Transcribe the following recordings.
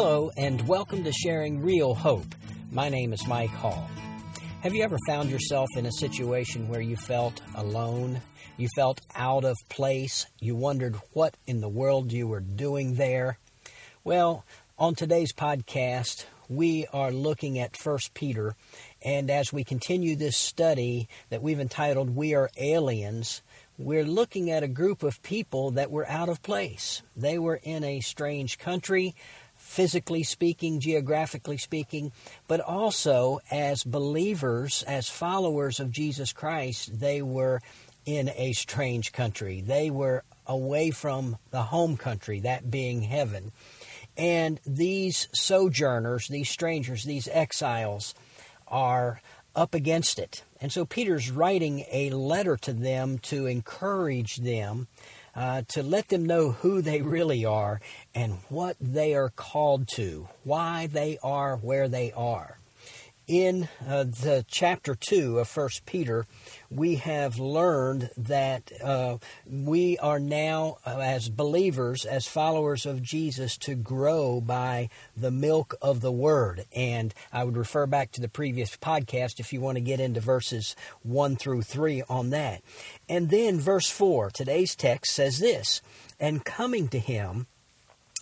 Hello, and welcome to Sharing Real Hope. My name is Mike Hall. Have you ever found yourself in a situation where you felt alone? You felt out of place? You wondered what in the world you were doing there? Well, on today's podcast, we are looking at 1 Peter, and as we continue this study that we've entitled We Are Aliens, we're looking at a group of people that were out of place. They were in a strange country physically speaking, geographically speaking, but also as believers, as followers of Jesus Christ, they were in a strange country. They were away from the home country, that being heaven. And these sojourners, these strangers, these exiles, are up against it. And so Peter's writing a letter to them to encourage them uh, to let them know who they really are and what they are called to, why they are where they are. In uh, the chapter 2 of 1 Peter, we have learned that uh, we are now, uh, as believers, as followers of Jesus, to grow by the milk of the Word. And I would refer back to the previous podcast if you want to get into verses 1 through 3 on that. And then verse 4, today's text says this And coming to Him,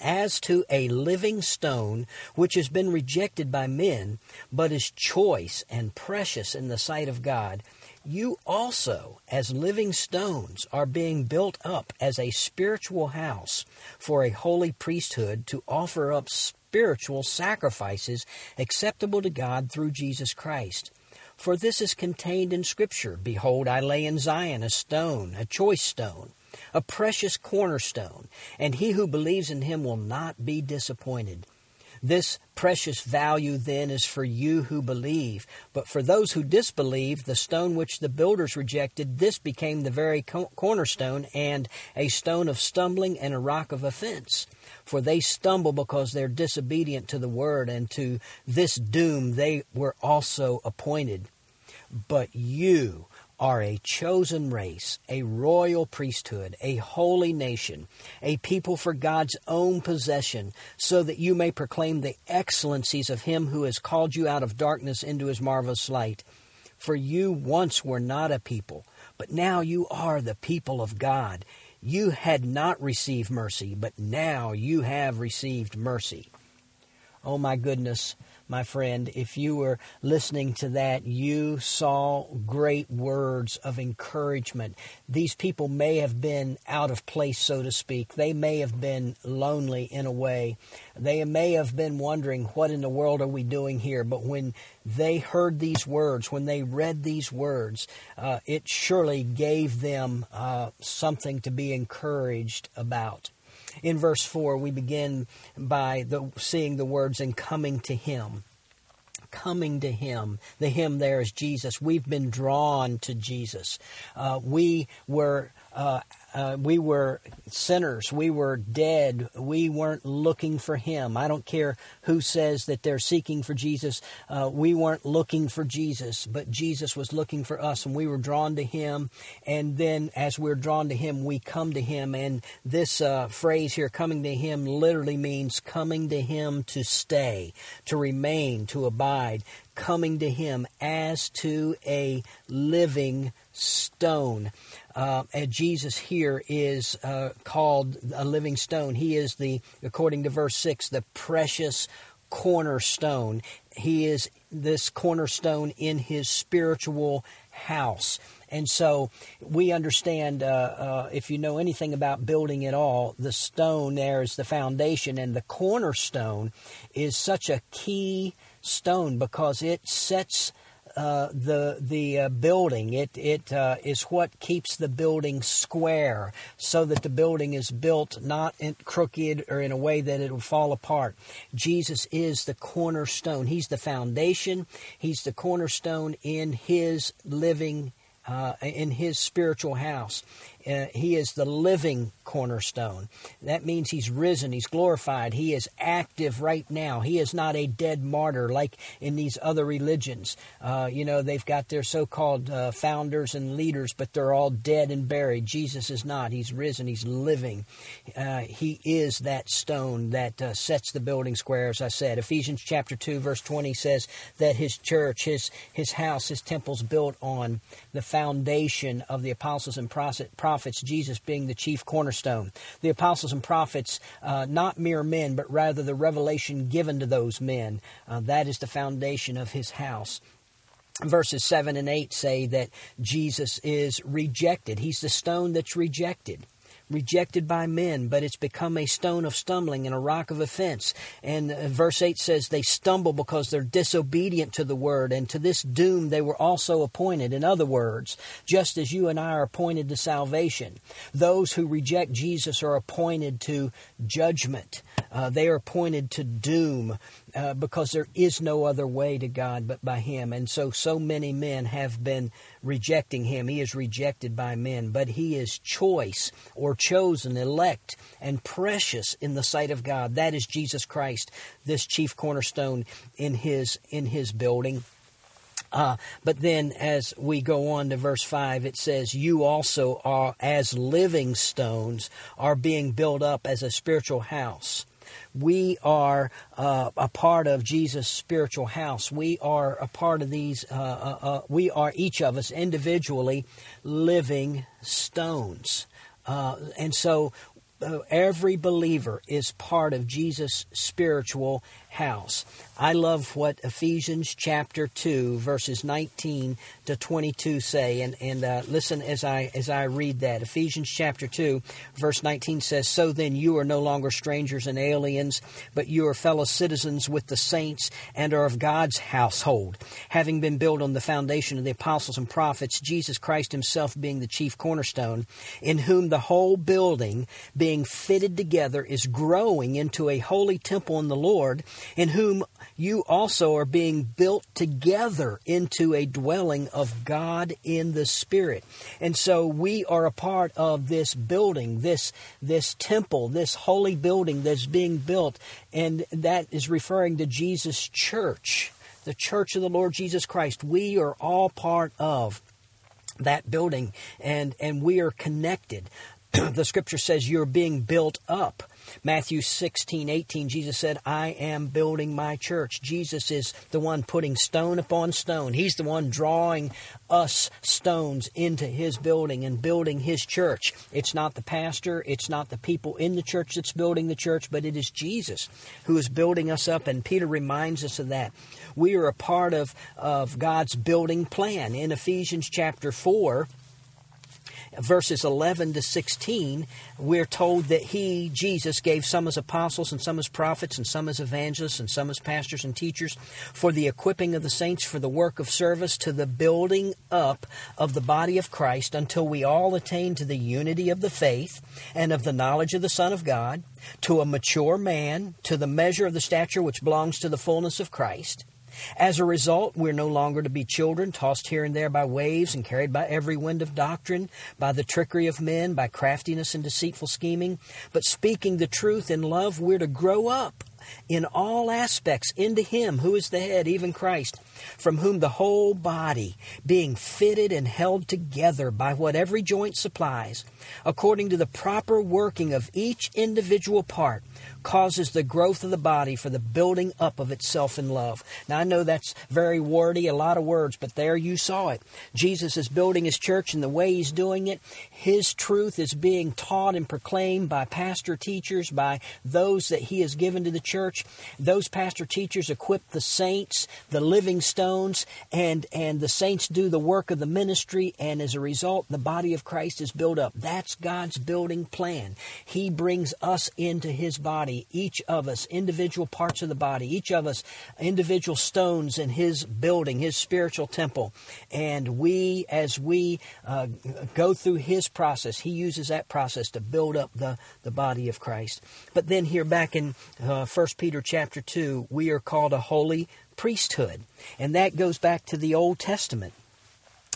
as to a living stone which has been rejected by men, but is choice and precious in the sight of God you also, as living stones, are being built up as a spiritual house for a holy priesthood to offer up spiritual sacrifices acceptable to God through Jesus Christ. For this is contained in Scripture Behold, I lay in Zion a stone, a choice stone, a precious cornerstone, and he who believes in him will not be disappointed. This precious value then is for you who believe. But for those who disbelieve, the stone which the builders rejected, this became the very cornerstone and a stone of stumbling and a rock of offense. For they stumble because they're disobedient to the word, and to this doom they were also appointed. But you are a chosen race, a royal priesthood, a holy nation, a people for God's own possession, so that you may proclaim the excellencies of Him who has called you out of darkness into His marvelous light. For you once were not a people, but now you are the people of God. You had not received mercy, but now you have received mercy. Oh my goodness my friend, if you were listening to that, you saw great words of encouragement. These people may have been out of place, so to speak. They may have been lonely in a way. They may have been wondering, what in the world are we doing here? But when they heard these words, when they read these words, uh, it surely gave them uh, something to be encouraged about. In verse 4, we begin by the, seeing the words, and coming to Him. Coming to Him. The Him there is Jesus. We've been drawn to Jesus. Uh, we were uh, uh, we were sinners. We were dead. We weren't looking for Him. I don't care who says that they're seeking for Jesus. Uh, we weren't looking for Jesus, but Jesus was looking for us, and we were drawn to Him. And then, as we're drawn to Him, we come to Him. And this uh, phrase here, coming to Him, literally means coming to Him to stay, to remain, to abide. Coming to Him as to a living stone. Uh, and Jesus here is uh, called a living stone. He is the, according to verse 6, the precious cornerstone. He is this cornerstone in his spiritual house. And so we understand, uh, uh, if you know anything about building at all, the stone there is the foundation, and the cornerstone is such a key stone because it sets uh, the the uh, building. It it uh, is what keeps the building square, so that the building is built not crooked or in a way that it will fall apart. Jesus is the cornerstone. He's the foundation. He's the cornerstone in His living. Uh, in his spiritual house. Uh, he is the living cornerstone. That means he's risen, he's glorified, he is active right now. He is not a dead martyr like in these other religions. Uh, you know, they've got their so called uh, founders and leaders, but they're all dead and buried. Jesus is not. He's risen, he's living. Uh, he is that stone that uh, sets the building square, as I said. Ephesians chapter 2, verse 20 says that his church, his, his house, his temple's built on the foundation of the apostles and prophets, Jesus being the chief cornerstone. The apostles and prophets, uh, not mere men, but rather the revelation given to those men. Uh, that is the foundation of his house verses 7 and 8 say that Jesus is rejected. He's the stone that's rejected rejected by men, but it's become a stone of stumbling and a rock of offense. And uh, verse 8 says, They stumble because they're disobedient to the word, and to this doom they were also appointed. In other words, just as you and I are appointed to salvation, those who reject Jesus are appointed to judgment. Uh, they are appointed to doom uh, because there is no other way to God but by Him. And so, so many men have been rejecting Him. He is rejected by men, but He is choice or chosen, elect, and precious in the sight of God. That is Jesus Christ, this chief cornerstone in His in His building. Uh, but then, as we go on to verse 5, it says, You also are, as living stones, are being built up as a spiritual house we are uh, a part of Jesus' spiritual house. We are a part of these, uh, uh, uh we are each of us individually living stones. Uh, and so uh, every believer is part of Jesus' spiritual house. I love what Ephesians chapter 2 verses 19 to 22 say and and uh, listen as I as I read that. Ephesians chapter 2 verse 19 says, "So then you are no longer strangers and aliens, but you are fellow citizens with the saints and are of God's household, having been built on the foundation of the apostles and prophets, Jesus Christ himself being the chief cornerstone, in whom the whole building being fitted together is growing into a holy temple in the Lord." In whom you also are being built together into a dwelling of God in the Spirit. And so we are a part of this building, this, this temple, this holy building that's being built, and that is referring to Jesus' church, the church of the Lord Jesus Christ. We are all part of that building and and we are connected the scripture says you're being built up Matthew 16, 18, Jesus said, I am building my church. Jesus is the one putting stone upon stone. He's the one drawing us stones into his building and building his church. It's not the pastor, it's not the people in the church that's building the church, but it is Jesus who is building us up. And Peter reminds us of that. We are a part of, of God's building plan. In Ephesians chapter 4, verses 11 to 16, we're told that he, Jesus, gave some as apostles and some as prophets and some as evangelists and some as pastors and teachers for the equipping of the saints for the work of service to the building up of the body of Christ until we all attain to the unity of the faith and of the knowledge of the Son of God, to a mature man, to the measure of the stature which belongs to the fullness of Christ as a result, we're no longer to be children, tossed here and there by waves and carried by every wind of doctrine, by the trickery of men, by craftiness and deceitful scheming. But speaking the truth in love, we're to grow up in all aspects into Him who is the head, even Christ, from whom the whole body, being fitted and held together by what every joint supplies, according to the proper working of each individual part, causes the growth of the body for the building up of itself in love. Now, I know that's very wordy, a lot of words, but there you saw it. Jesus is building his church, and the way he's doing it, his truth is being taught and proclaimed by pastor teachers, by those that he has given to the church. Those pastor teachers equip the saints, the living stones, and, and the saints do the work of the ministry, and as a result, the body of Christ is built up. That's God's building plan. He brings us into his body each of us, individual parts of the body, each of us, individual stones in His building, His spiritual temple. And we, as we uh, go through His process, He uses that process to build up the, the body of Christ. But then here back in uh, 1 Peter chapter 2, we are called a holy priesthood. And that goes back to the Old Testament.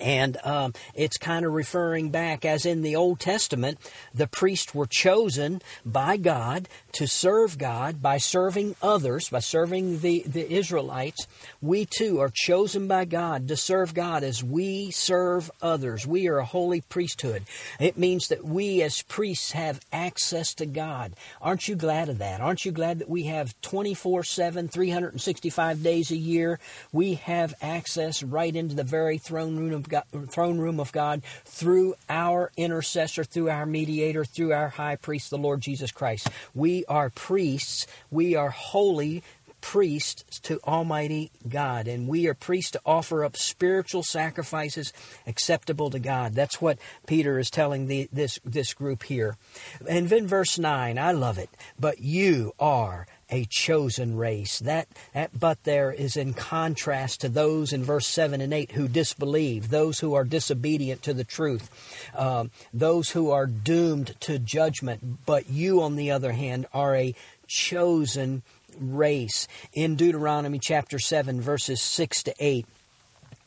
And um, it's kind of referring back, as in the Old Testament, the priests were chosen by God to serve God by serving others, by serving the, the Israelites. We too are chosen by God to serve God as we serve others. We are a holy priesthood. It means that we as priests have access to God. Aren't you glad of that? Aren't you glad that we have 24 7, 365 days a year? We have access right into the very throne room of God, throne room of God through our intercessor, through our mediator, through our high priest, the Lord Jesus Christ. We are priests. We are holy priests to Almighty God, and we are priests to offer up spiritual sacrifices acceptable to God. That's what Peter is telling the, this this group here. And then verse nine, I love it. But you are a chosen race. That, that but there is in contrast to those in verse 7 and 8 who disbelieve, those who are disobedient to the truth, um, those who are doomed to judgment. But you, on the other hand, are a chosen race. In Deuteronomy chapter 7, verses 6 to 8,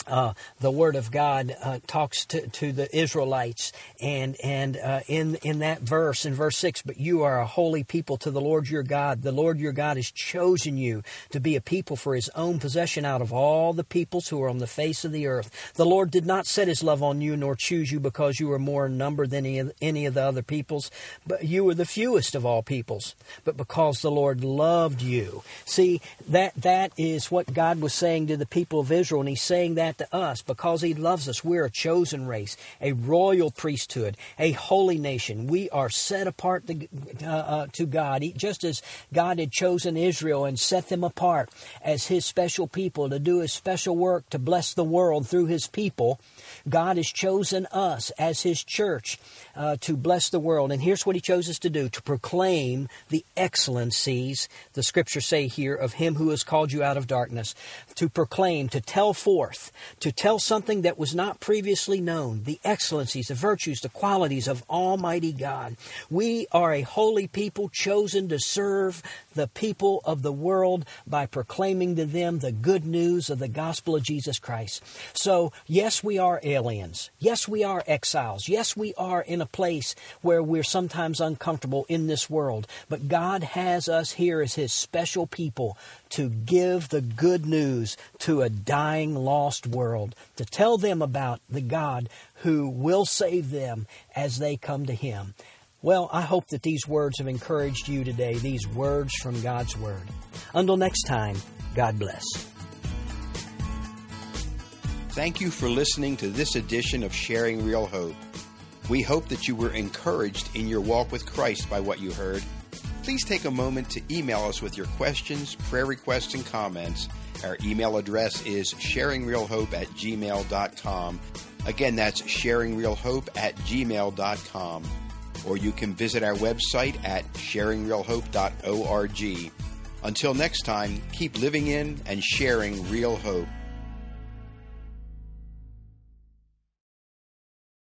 uh, the Word of God uh, talks to, to the Israelites, and and uh, in in that verse, in verse six, but you are a holy people to the Lord your God. The Lord your God has chosen you to be a people for His own possession out of all the peoples who are on the face of the earth. The Lord did not set His love on you, nor choose you because you were more in number than any of, any of the other peoples, but you were the fewest of all peoples. But because the Lord loved you, see that that is what God was saying to the people of Israel, and He's saying that to us because He loves us. We're a chosen race, a royal priesthood, a holy nation. We are set apart to, uh, uh, to God, just as God had chosen Israel and set them apart as His special people to do His special work to bless the world through His people. God has chosen us as His church uh, to bless the world. And here's what He chose us to do to proclaim the excellencies, the scriptures say here, of Him who has called you out of darkness, to proclaim, to tell forth, to tell something that was not previously known, the excellencies, the virtues, the qualities of Almighty God. We are a holy people chosen to serve the people of the world by proclaiming to them the good news of the gospel of Jesus Christ. So, yes, we are aliens. Yes, we are exiles. Yes, we are in a place where we're sometimes uncomfortable in this world. But God has us here as His special people to give the good news to a dying, lost world, to tell them about the God who will save them as they come to Him. Well, I hope that these words have encouraged you today, these words from God's Word. Until next time, God bless. Thank you for listening to this edition of Sharing Real Hope. We hope that you were encouraged in your walk with Christ by what you heard. Please take a moment to email us with your questions, prayer requests, and comments. Our email address is sharingrealhope at gmail.com. Again, that's sharingrealhope at gmail.com or you can visit our website at sharingrealhope.org. Until next time, keep living in and sharing real hope.